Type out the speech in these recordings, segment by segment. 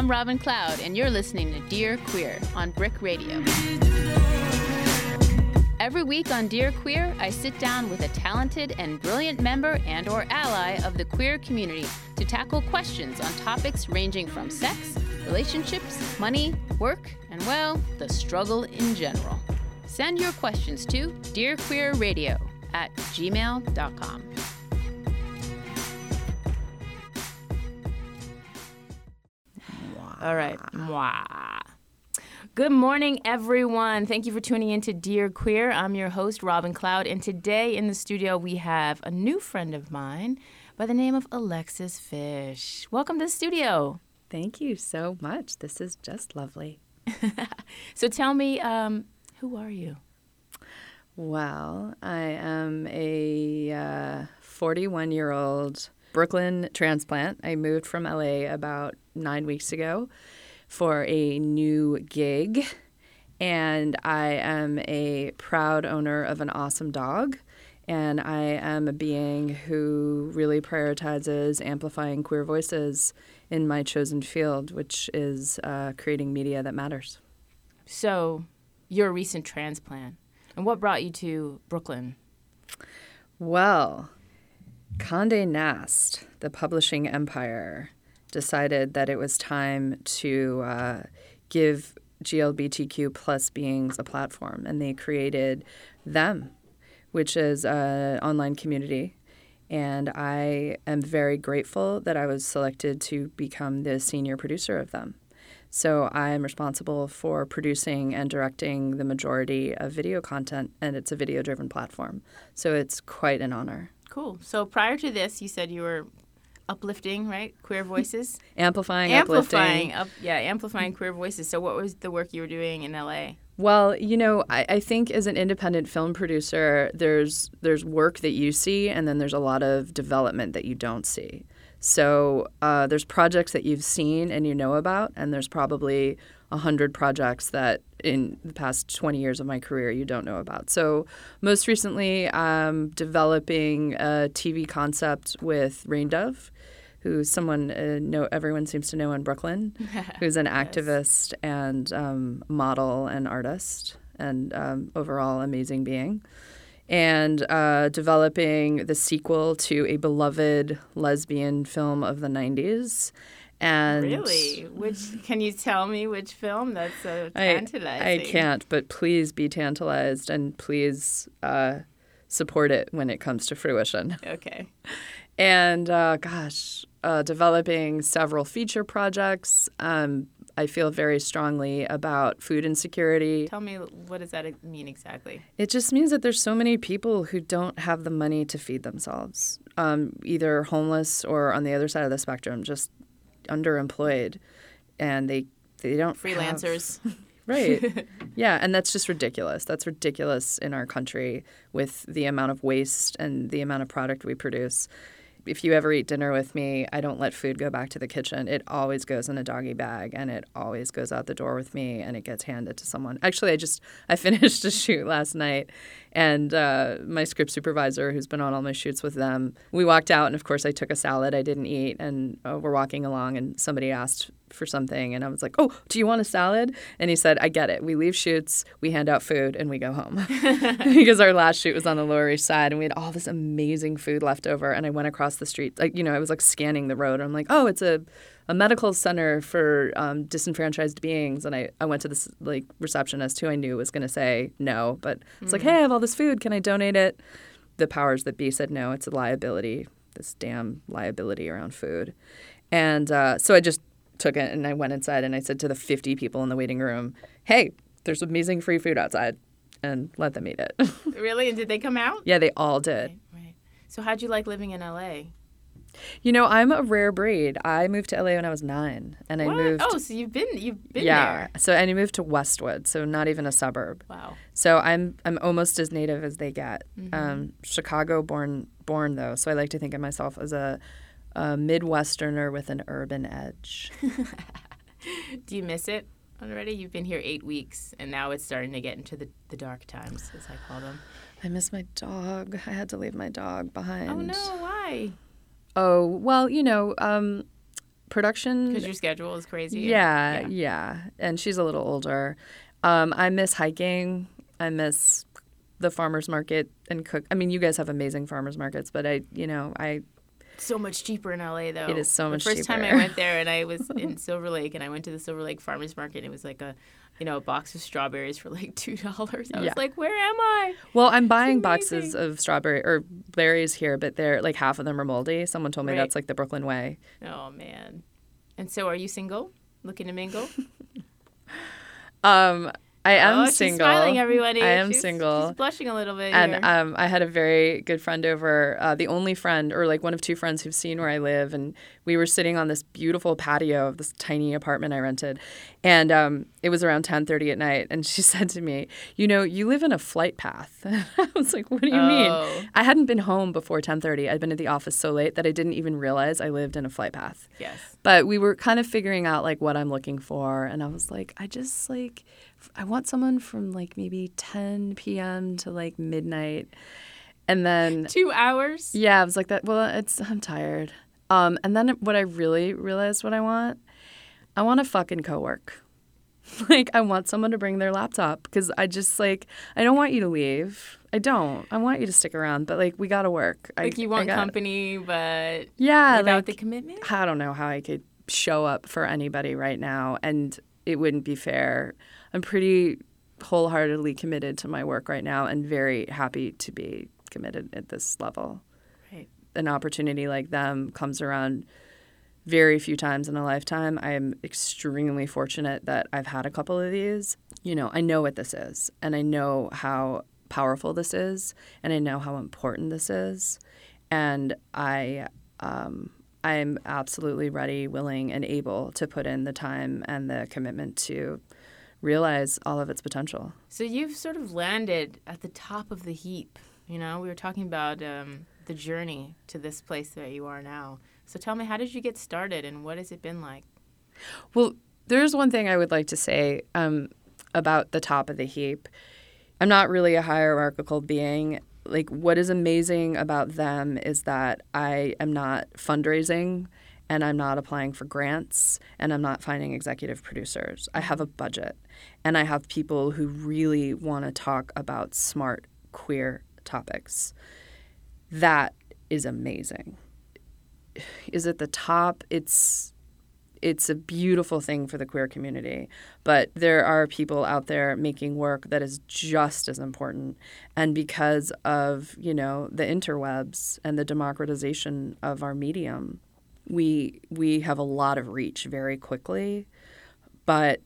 I'm Robin Cloud, and you're listening to Dear Queer on BRIC Radio. Every week on Dear Queer, I sit down with a talented and brilliant member and or ally of the queer community to tackle questions on topics ranging from sex, relationships, money, work, and well, the struggle in general. Send your questions to dearqueerradio at gmail.com. All right. Mwah. Good morning, everyone. Thank you for tuning in to Dear Queer. I'm your host, Robin Cloud, and today in the studio we have a new friend of mine by the name of Alexis Fish. Welcome to the studio. Thank you so much. This is just lovely. so tell me, um, who are you? Well, I am a 41 uh, year old Brooklyn transplant. I moved from LA about nine weeks ago for a new gig. And I am a proud owner of an awesome dog. And I am a being who really prioritizes amplifying queer voices in my chosen field, which is uh, creating media that matters. So, you're a recent transplant. And what brought you to Brooklyn? Well, Condé Nast, the publishing empire, decided that it was time to uh, give GLBTQ plus beings a platform, and they created them, which is an online community. And I am very grateful that I was selected to become the senior producer of them. So I am responsible for producing and directing the majority of video content, and it's a video driven platform. So it's quite an honor. Cool. So prior to this, you said you were uplifting, right? Queer voices. amplifying, amplifying, uplifting. Up, yeah, amplifying queer voices. So what was the work you were doing in LA? Well, you know, I, I, think as an independent film producer, there's there's work that you see, and then there's a lot of development that you don't see. So uh, there's projects that you've seen and you know about, and there's probably 100 projects that in the past 20 years of my career you don't know about. So, most recently, I'm developing a TV concept with Rain Dove, who's someone uh, know everyone seems to know in Brooklyn, who's an activist and um, model and artist and um, overall amazing being. And uh, developing the sequel to a beloved lesbian film of the 90s and really, which can you tell me which film? That's so tantalizing. I, I can't, but please be tantalized and please uh, support it when it comes to fruition. Okay. And uh, gosh, uh, developing several feature projects. Um, I feel very strongly about food insecurity. Tell me, what does that mean exactly? It just means that there's so many people who don't have the money to feed themselves, um, either homeless or on the other side of the spectrum, just underemployed and they they don't freelancers. Have, right. yeah, and that's just ridiculous. That's ridiculous in our country with the amount of waste and the amount of product we produce if you ever eat dinner with me, I don't let food go back to the kitchen. It always goes in a doggy bag and it always goes out the door with me and it gets handed to someone. Actually, I just I finished a shoot last night and uh, my script supervisor who's been on all my shoots with them, we walked out and of course I took a salad I didn't eat and uh, we're walking along and somebody asked for something and I was like, "Oh, do you want a salad?" And he said, "I get it. We leave shoots, we hand out food, and we go home." because our last shoot was on the Lower East Side and we had all this amazing food left over and I went across the street, like you know, I was like scanning the road. I'm like, "Oh, it's a a medical center for um, disenfranchised beings, and I, I went to this like receptionist who I knew was going to say no, but it's mm-hmm. like, hey, I have all this food, can I donate it? The powers that be said no, it's a liability, this damn liability around food, and uh, so I just took it and I went inside and I said to the 50 people in the waiting room, hey, there's amazing free food outside and let them eat it. really? And did they come out? Yeah, they all did. Right, right. So how'd you like living in LA? You know, I'm a rare breed. I moved to LA when I was nine, and what? I moved. Oh, so you've been you've been there. yeah. there. So and I moved to Westwood, so not even a suburb. Wow. So I'm I'm almost as native as they get. Mm-hmm. Um, Chicago born born though, so I like to think of myself as a a Midwesterner with an urban edge. Do you miss it already? You've been here eight weeks, and now it's starting to get into the, the dark times, as I call them. I miss my dog. I had to leave my dog behind. Oh, no. Why? Oh, well, you know, um, production. Because your schedule is crazy. Yeah, yeah, And she's a little older. Um, I miss hiking. I miss the farmers market and cook. I mean, you guys have amazing farmers markets, but I, you know, I so much cheaper in LA though. It is so much cheaper. The first cheaper. time I went there and I was in Silver Lake and I went to the Silver Lake Farmers Market and it was like a you know, a box of strawberries for like two dollars. I Yeah. was like, Where am I? well, I'm buying boxes of strawberry or berries here, but they're like half of them are moldy. Someone told me Right. that's like the Brooklyn way. Oh man. And so are you single? Looking to mingle? Um, I am oh, single. smiling, everybody. I am She's- single. She's blushing a little bit. and um, I had a very good friend over, uh, the only friend, or like one of two friends who've seen where I live, and we were sitting on this beautiful patio of this tiny apartment I rented, and um, it was around ten thirty at night, and she said to me, "You know, you live in a flight path." I was like, "What do you Oh. mean?" I hadn't been home before ten thirty. I'd been at the office so late that I didn't even realize I lived in a flight path yes. but we were kind of figuring out like what I'm looking for and I was like I just like I want someone from like maybe 10 p.m. to like midnight and then Two hours? yeah I was like that well it's I'm tired um and then what I really realized what I want I want to fucking co-work like I want someone to bring their laptop because I just like I don't want you to leave I don't I want you to stick around but like we got to work Like I, you want company, but yeah without like, the commitment? I don't know how I could show up for anybody right now, and it wouldn't be fair. I'm pretty wholeheartedly committed to my work right now and very happy to be committed at this level. Right. An opportunity like them comes around very few times in a lifetime. I am extremely fortunate that I've had a couple of these. You know, I know what this is, and I know how powerful this is, and I know how important this is, and I um, I'm absolutely ready, willing, and able to put in the time and the commitment to realize all of its potential. So you've sort of landed at the top of the heap. You know, we were talking about um, the journey to this place that you are now. So tell me, how did you get started, and what has it been like? Well, there's one thing I would like to say um, about the top of the heap. I'm not really a hierarchical being. Like, what is amazing about them is that I am not fundraising and I'm not applying for grants and I'm not finding executive producers. I have a budget and I have people who really want to talk about smart, queer topics. That is amazing. Is it the top? It's it's a beautiful thing for the queer community. But there are people out there making work that is just as important. And because of, you know, the interwebs and the democratization of our medium, we we have a lot of reach very quickly. But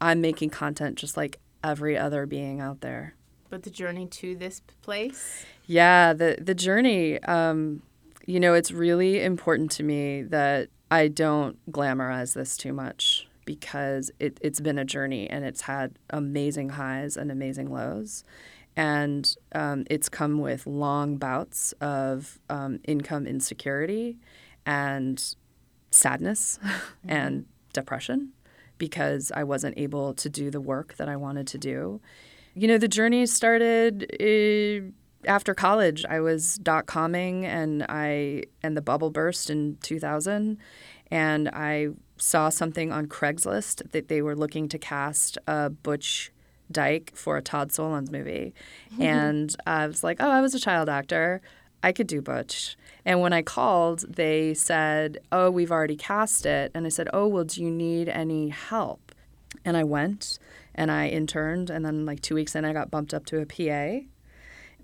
I'm making content just like every other being out there. But the journey to this place? Yeah, the the journey. Um, you know, it's really important to me that I don't glamorize this too much because it, it's been a journey and it's had amazing highs and amazing lows. And um, it's come with long bouts of um, income insecurity and sadness and depression because I wasn't able to do the work that I wanted to do. You know, the journey started uh, after college. I was dot comming and I and the bubble burst in 2000 and I saw something on Craigslist that they were looking to cast a Butch Dyke for a Todd Solondz movie. and I was like, "Oh, I was a child actor. I could do Butch." And when I called, they said, "Oh, we've already cast it." And I said, "Oh, well, do you need any help?" And I went and I interned, and then like two weeks in, I got bumped up to a PA.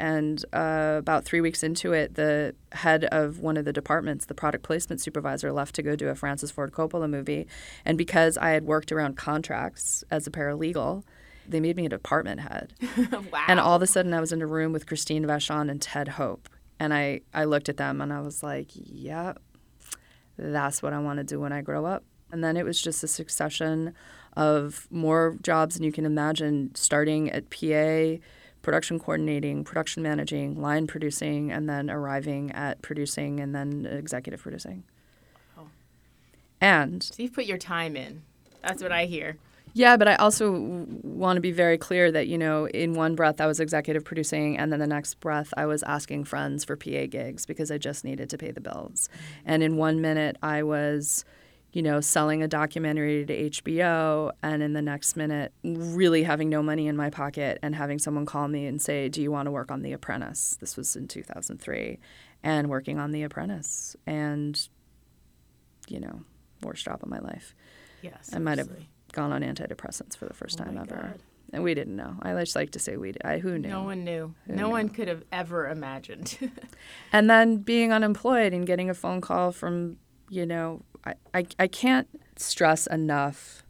And uh, about three weeks into it, the head of one of the departments, the product placement supervisor, left to go do a Francis Ford Coppola movie. And because I had worked around contracts as a paralegal, they made me a department head. wow. And all of a sudden, I was in a room with Christine Vachon and Ted Hope. And I, I looked at them and I was like, yep, that's what I want to do when I grow up. And then it was just a succession of more jobs than you can imagine, starting at PA, production coordinating, production managing, line producing, and then arriving at producing and then executive producing. Wow. And so you've put your time in. That's what I hear. Yeah, but I also want to be very clear that, you know, in one breath I was executive producing, and then the next breath I was asking friends for PA gigs because I just needed to pay the bills. And in one minute I was, you know, selling a documentary to HBO and in the next minute really having no money in my pocket and having someone call me and say, Do you want to work on The Apprentice? This was in 2003. And working on The Apprentice. And, you know, worst job of my life. Yes. I might have gone on antidepressants for the first Oh time ever. God. And we didn't know. I just like to say we. I who knew. No one knew. Who no knew? one could have ever imagined. And then being unemployed and getting a phone call from, you know, I, I, I can't stress enough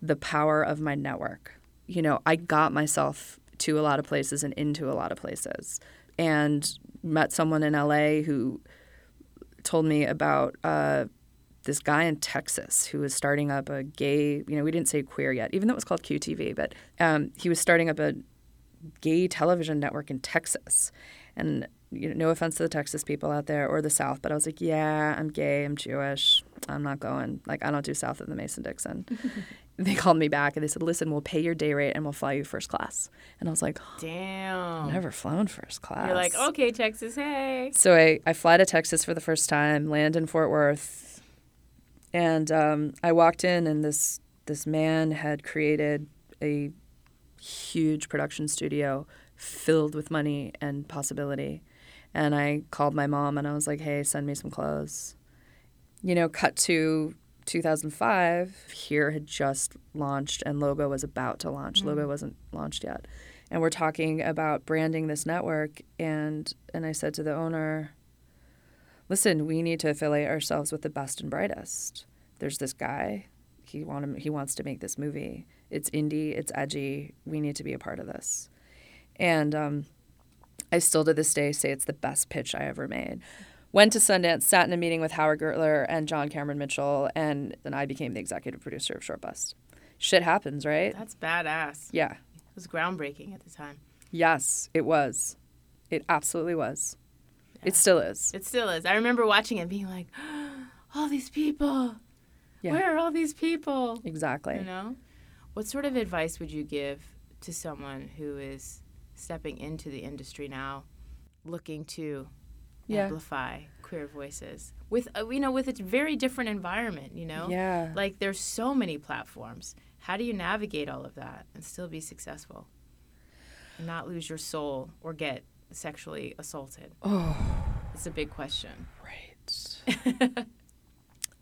the power of my network. You know, I got myself to a lot of places and into a lot of places and met someone in LA who told me about uh, this guy in Texas who was starting up a gay, you know, we didn't say queer yet, even though it was called QTV, but um, he was starting up a gay television network in Texas. And you know, no offense to the Texas people out there or the South, but I was like, yeah, I'm gay, I'm Jewish, I'm not going. Like, I don't do South of the Mason Dixon. they called me back and they said, listen, we'll pay your day rate and we'll fly you first class. And I was like, Damn. I've never flown first class. You're like, okay, Texas, hey. So I, I fly to Texas for the first time, land in Fort Worth, and um, I walked in, and this this man had created a huge production studio filled with money and possibility. And I called my mom, and I was like, "Hey, send me some clothes." You know, cut to 2005. Here had just launched, and Logo was about to launch. Logo wasn't launched yet, and we're talking about branding this network. And and I said to the owner, listen, we need to affiliate ourselves with the best and brightest. There's this guy. He want he wants to make this movie. It's indie. It's edgy. We need to be a part of this. And um, I still to this day say it's the best pitch I ever made. Went to Sundance, sat in a meeting with Howard Gertler and John Cameron Mitchell, and then I became the executive producer of Short Bus. Shit happens, right? That's badass. Yeah. It was groundbreaking at the time. Yes, it was. It absolutely was. It still is. It still is. I remember watching it being like, all these people. Yeah. Where are all these people? Exactly. You know? What sort of advice would you give to someone who is stepping into the industry now, looking to Yeah. amplify queer voices with uh, you know with a very different environment, you know? Yeah. Like there's so many platforms. How do you navigate all of that and still be successful? And not lose your soul or get sexually assaulted? Oh. It's a big question. Right.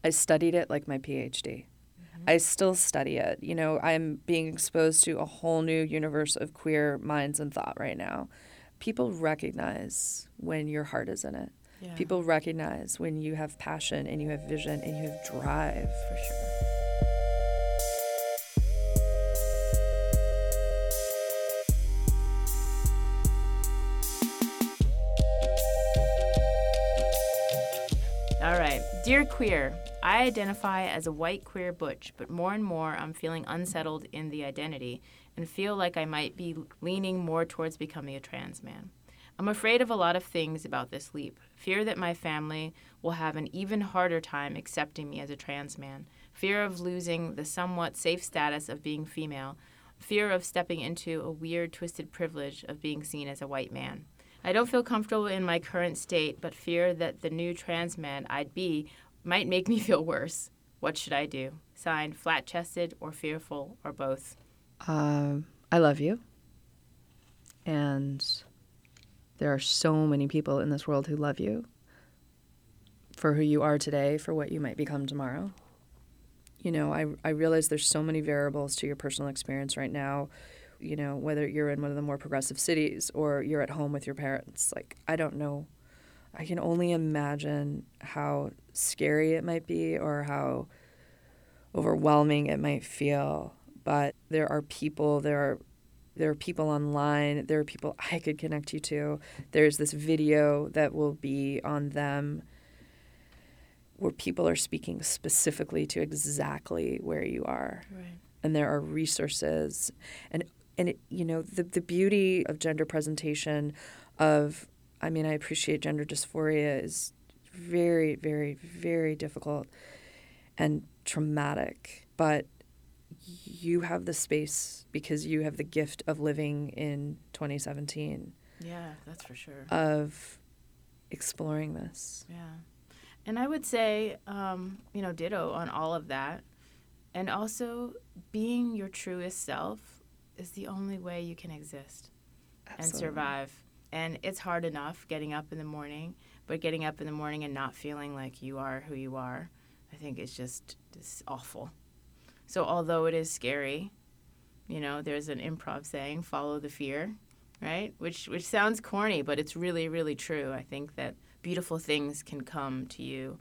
I studied it like my PhD. Mm-hmm. I still study it. You know, I'm being exposed to a whole new universe of queer minds and thought right now. People recognize when your heart is in it. Yeah. People recognize when you have passion and you have vision and you have drive. for sure. Dear queer, I identify as a white queer butch, but more and more I'm feeling unsettled in the identity and feel like I might be leaning more towards becoming a trans man. I'm afraid of a lot of things about this leap. Fear that my family will have an even harder time accepting me as a trans man. Fear of losing the somewhat safe status of being female. Fear of stepping into a weird, twisted privilege of being seen as a white man. I don't feel comfortable in my current state, but fear that the new trans man I'd be might make me feel worse. What should I do? Signed, flat chested or fearful or both. Um, I love you. And there are so many people in this world who love you for who you are today, for what you might become tomorrow. You know, I, I realize there's so many variables to your personal experience right now. You know, whether you're in one of the more progressive cities or you're at home with your parents. Like, I don't know. I can only imagine how scary it might be or how overwhelming it might feel. But there are people, there are there are people online, there are people I could connect you to. There's this video that will be on them where people are speaking specifically to exactly where you are Right. and there are resources and and it, you know the the beauty of gender presentation of I mean I appreciate gender dysphoria is very very very difficult and traumatic but you have the space because you have the gift of living in 2017 Yeah, that's for sure. of exploring this Yeah. And I would say, um, you know, ditto on all of that. And also, being your truest self is the only way you can exist and survive. And it's hard enough getting up in the morning, but getting up in the morning and not feeling like you are who you are, I think is just, awful. So, although it is scary, you know, there's an improv saying, follow the fear, right? Which, which sounds corny, but it's really, really true. I think that beautiful things can come to you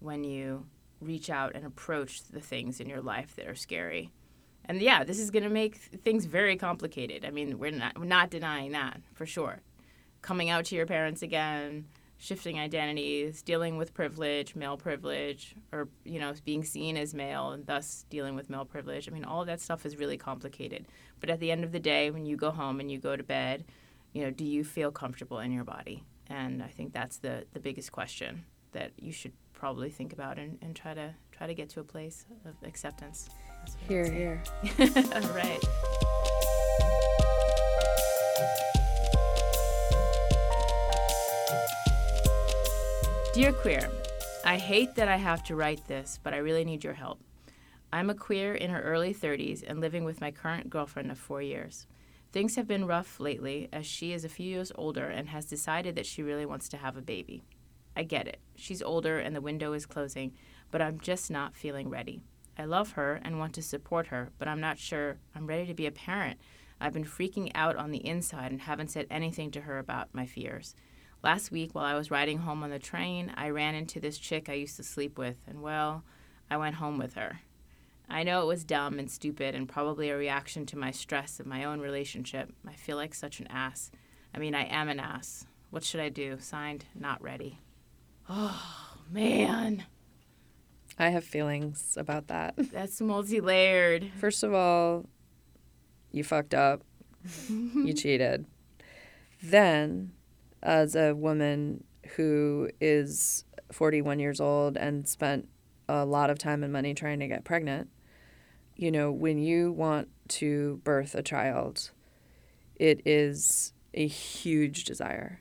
when you reach out and approach the things in your life that are scary. And yeah, this is going to make things very complicated. I mean, we're not, we're not denying that for sure. Coming out to your parents again, shifting identities, dealing with privilege, male privilege, or you know, being seen as male and thus dealing with male privilege. I mean, all of that stuff is really complicated. But at the end of the day, when you go home and you go to bed, you know, do you feel comfortable in your body? And I think that's the the biggest question that you should probably think about and, and try to try to get to a place of acceptance. That's what I Hear, hear. All right. Dear Queer, I hate that I have to write this, but I really need your help. I'm a queer in her early 30s and living with my current girlfriend of four years. Things have been rough lately as she is a few years older and has decided that she really wants to have a baby. I get it. She's older and the window is closing, but I'm just not feeling ready. I love her and want to support her, but I'm not sure I'm ready to be a parent. I've been freaking out on the inside and haven't said anything to her about my fears. Last week, while I was riding home on the train, I ran into this chick I used to sleep with, and well, I went home with her. I know it was dumb and stupid and probably a reaction to my stress of my own relationship. I feel like such an ass. I mean, I am an ass. What should I do? Signed, not ready. Oh, man. I have feelings about that. That's multi layered. First of all, you fucked up. you cheated. Then, as a woman who is 41 years old and spent a lot of time and money trying to get pregnant, you know, when you want to birth a child, it is a huge desire.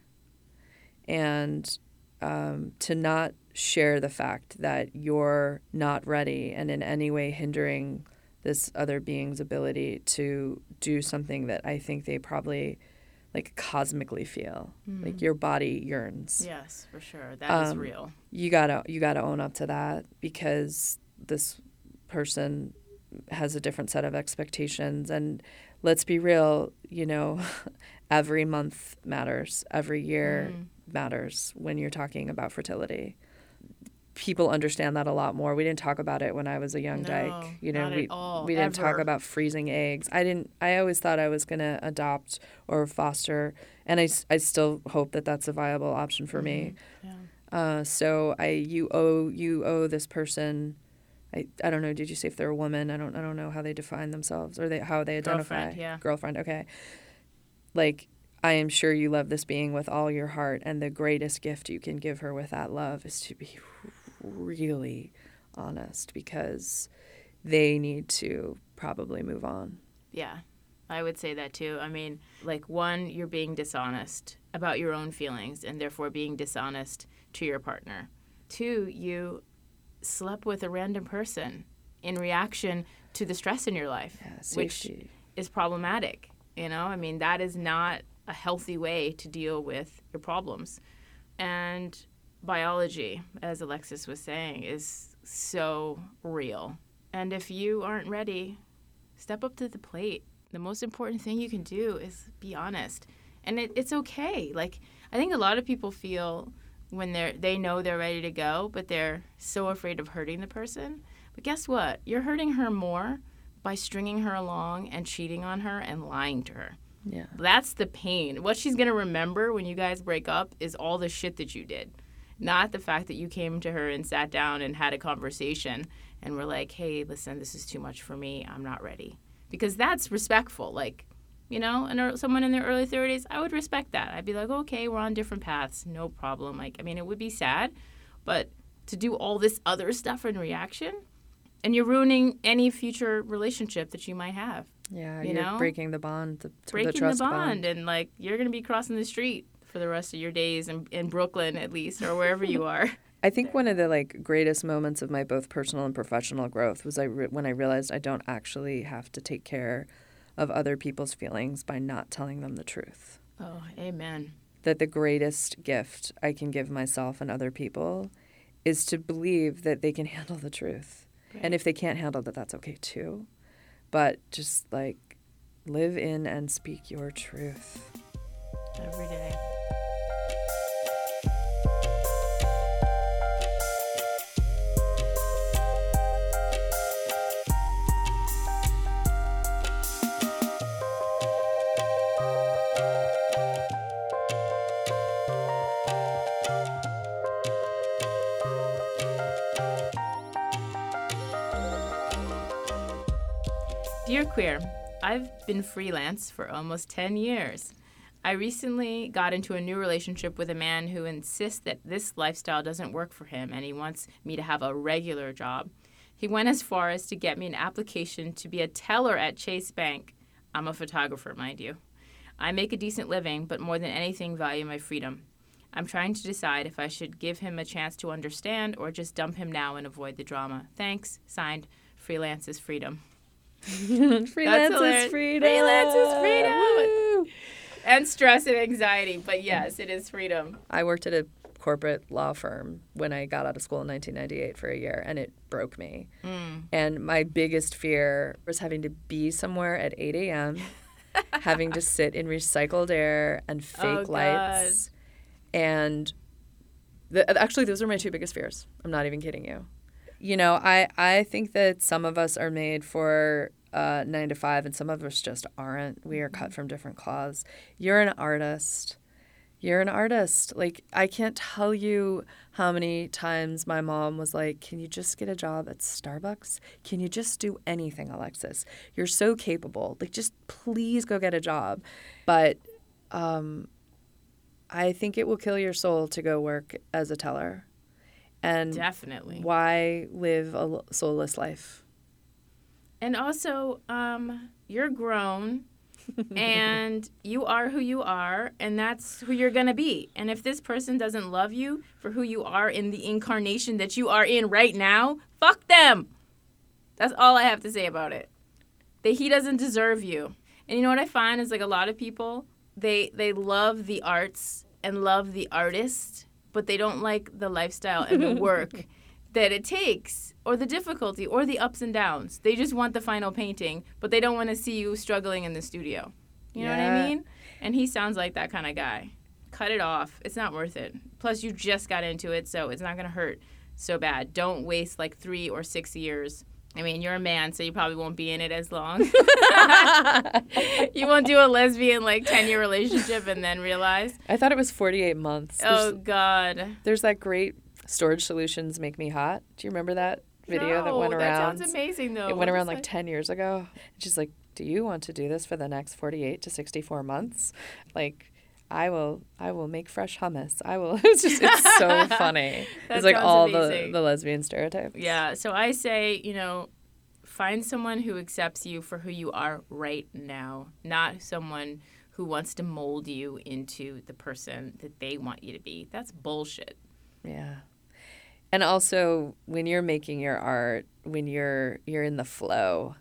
And um, to not share the fact that you're not ready and in any way hindering this other being's ability to do something that I think they probably like cosmically feel. Like your body yearns. Yes, for sure. That is Um, real. You gotta you gotta own up to that because this person has a different set of expectations and let's be real, you know, every month matters. Every year matters when you're talking about fertility. People understand that a lot more. We didn't talk about it when I was a young No, dyke. You know, we all, we didn't talk about freezing eggs. I didn't. I always thought I was gonna adopt or foster, and I, I still hope that that's a viable option for me. Yeah. Uh, so I you owe you owe this person. I, I don't know. Did you say if they're a woman? I don't I don't know how they define themselves or they how they identify. Girlfriend, yeah. Girlfriend. Okay. Like I am sure you love this being with all your heart, and the greatest gift you can give her with that love is to be really honest because they need to probably move on. Yeah, I would say that too. I mean, like, one, you're being dishonest about your own feelings and therefore being dishonest to your partner. Two, you slept with a random person in reaction to the stress in your life, Yeah, which is problematic. You know, I mean, that is not a healthy way to deal with your problems. And biology, as Alexis was saying, is so real. And if you aren't ready, step up to the plate. The most important thing you can do is be honest. And it, it's okay. Like, I think a lot of people feel when they're they know they're ready to go, but they're so afraid of hurting the person. But guess what? You're hurting her more by stringing her along and cheating on her and lying to her. Yeah. That's the pain. What she's going to remember when you guys break up is all the shit that you did, not the fact that you came to her and sat down and had a conversation and were like, hey, listen, this is too much for me. I'm not ready. Because that's respectful. Like, you know, and someone in their early 30s, I would respect that. I'd be like, okay, we're on different paths. No problem. Like, I mean, it would be sad, but to do all this other stuff in reaction, and you're ruining any future relationship that you might have Yeah, You are know? breaking the bond, the, breaking the trust bond, and like you're gonna be crossing the street for the rest of your days in, in Brooklyn at least or wherever you are. I think one of the like greatest moments of my both personal and professional growth was I re- when I realized I don't actually have to take care of other people's feelings by not telling them the truth. Oh, amen. That the greatest gift I can give myself and other people is to believe that they can handle the truth. And if they can't handle that, that's okay too. But just like live in and speak your truth. Every day. Dear Queer, I've been freelance for almost 10 years. I recently got into a new relationship with a man who insists that this lifestyle doesn't work for him and he wants me to have a regular job. He went as far as to get me an application to be a teller at Chase Bank. I'm a photographer, mind you. I make a decent living, but more than anything, value my freedom. I'm trying to decide if I should give him a chance to understand or just dump him now and avoid the drama. Thanks. Signed, Freelance is Freedom. Freelance is freedom. Freelance is freedom. And stress and anxiety, but yes, it is freedom. I worked at a corporate law firm when I got out of school in 1998 for a year, and it broke me. Mm. And my biggest fear was having to be somewhere at 8 a.m., having to sit in recycled air and oh, fake Oh, God. lights. And the, uh, actually, those are my two biggest fears. I'm not even kidding you. You know, I, I think that some of us are made for uh, nine to five, and some of us just aren't. We are cut from different cloths. You're an artist you're an artist. Like, I can't tell you how many times my mom was like, Can you just get a job at Starbucks? Can you just do anything, Alexis? You're so capable. Like, just please go get a job. But um, I think it will kill your soul to go work as a teller. And Definitely. why live a soulless life? And also, um, you're grown and you are who you are, and that's who you're going to be. And if this person doesn't love you for who you are in the incarnation that you are in right now, fuck them. That's all I have to say about it. That he doesn't deserve you. And you know what I find is like a lot of people, they they love the arts and love the artist, but they don't like the lifestyle and the work that it takes or the difficulty or the ups and downs. They just want the final painting, but they don't want to see you struggling in the studio. You know what I mean? And he sounds like that kind of guy. Cut it off. It's not worth it. Plus you just got into it, so it's not going to hurt so bad. Don't waste like 3 or 6 years. I mean, you're a man, so you probably won't be in it as long. you won't do a lesbian like 10-year relationship and then realize, I thought it was 48 months. Oh, there's, "Oh god." there's that great storage solutions make me hot. Do you remember that video that went around? That sounds amazing though. It went around like that? 10 years ago. And she's like, Do you want to do this for the next 48 to 64 months? Like, I will I will make fresh hummus. I will it's just it's so funny. It's like all the, the lesbian stereotypes. Yeah, so I say, you know, find someone who accepts you for who you are right now, not someone who wants to mold you into the person that they want you to be. That's bullshit. Yeah. And also when you're making your art, when you're you're in the flow,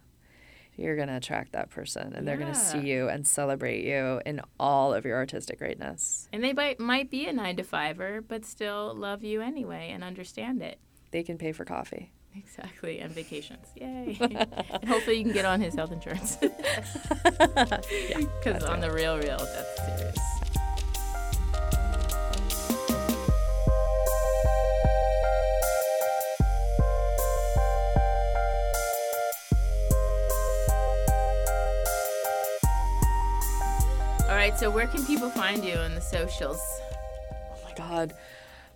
you're gonna attract that person and they're gonna see you and celebrate you in all of your artistic greatness. And they might, might be a nine to fiver, but still love you anyway and understand it. They can pay for coffee. Exactly, and vacations. Yay. and hopefully you can get on his health insurance. Because on the real, real, that's serious. Right, so where can people find you on the socials? Oh my god.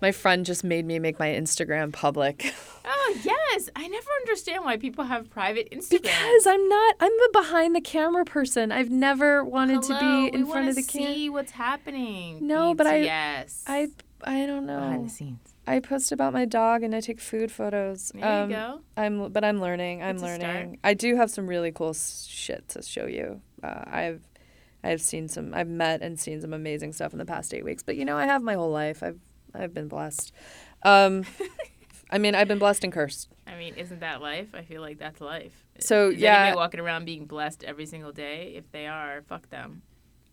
My friend just made me make my Instagram public. Oh, yes. I never understand why people have private Instagram. Because I'm not I'm a behind the camera person. I've never wanted Hello, to be in front of the camera. see what's happening. No, but I- Yes. I I don't know. behind the scenes. I post about my dog and I take food photos. There Um, you go. I'm but I'm learning. I'm It's a start. learning. I do have some really cool shit to show you. Uh, I've I've seen some I've met and seen some amazing stuff in the past 8 weeks. But you know, I have my whole life. I've I've been blessed. Um, I mean, I've been blessed and cursed. I mean, isn't that life? I feel like that's life. So, Is yeah. walking around being blessed every single day? If they are, fuck them.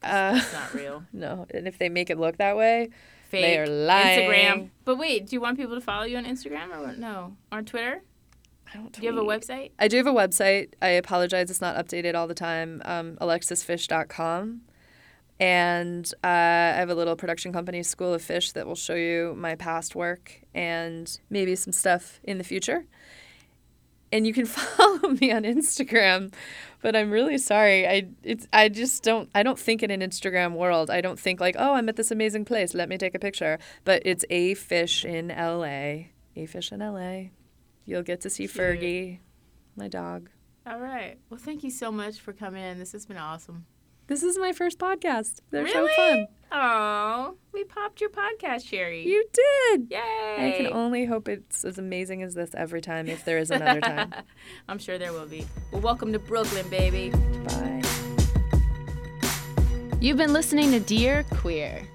Uh, It's not real. no, and if they make it look that way, Fake. They are lying. Instagram. But wait, do you want people to follow you on Instagram or no? On Twitter? I don't. Do you have a website? I do have a website. I apologize, it's not updated all the time. Um, AlexisFish.com. And uh, I have a little production company, School of Fish, that will show you my past work and maybe some stuff in the future. And you can follow me on Instagram, but I'm really sorry. I it's I just don't I don't think in an Instagram world. I don't think like, oh, I'm at this amazing place. Let me take a picture. But it's a fish in LA. A fish in LA. You'll get to see Cute. Fergie, my dog. All right. Well, thank you so much for coming in. This has been awesome. This is my first podcast. They're so really? fun. Oh, we popped your podcast, Sherry. You did. Yay! I can only hope it's as amazing as this every time if there is another time. I'm sure there will be. Well, welcome to Brooklyn, baby. Bye. You've been listening to Dear Queer.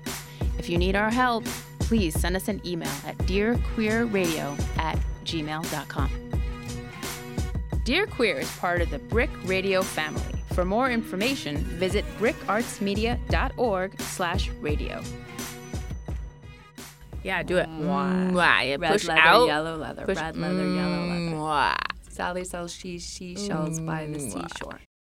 If you need our help, please send us an email at dearqueerradio at gmail.com. Dear Queer is part of the BRIC Radio family. For more information, visit bricartsmedia.org slash radio. Yeah, do it. Mwah. Mwah. Yeah, Red push leather, out. yellow leather. Push- Red leather, yellow leather. Mwah. Sally sells she seashells by the seashore.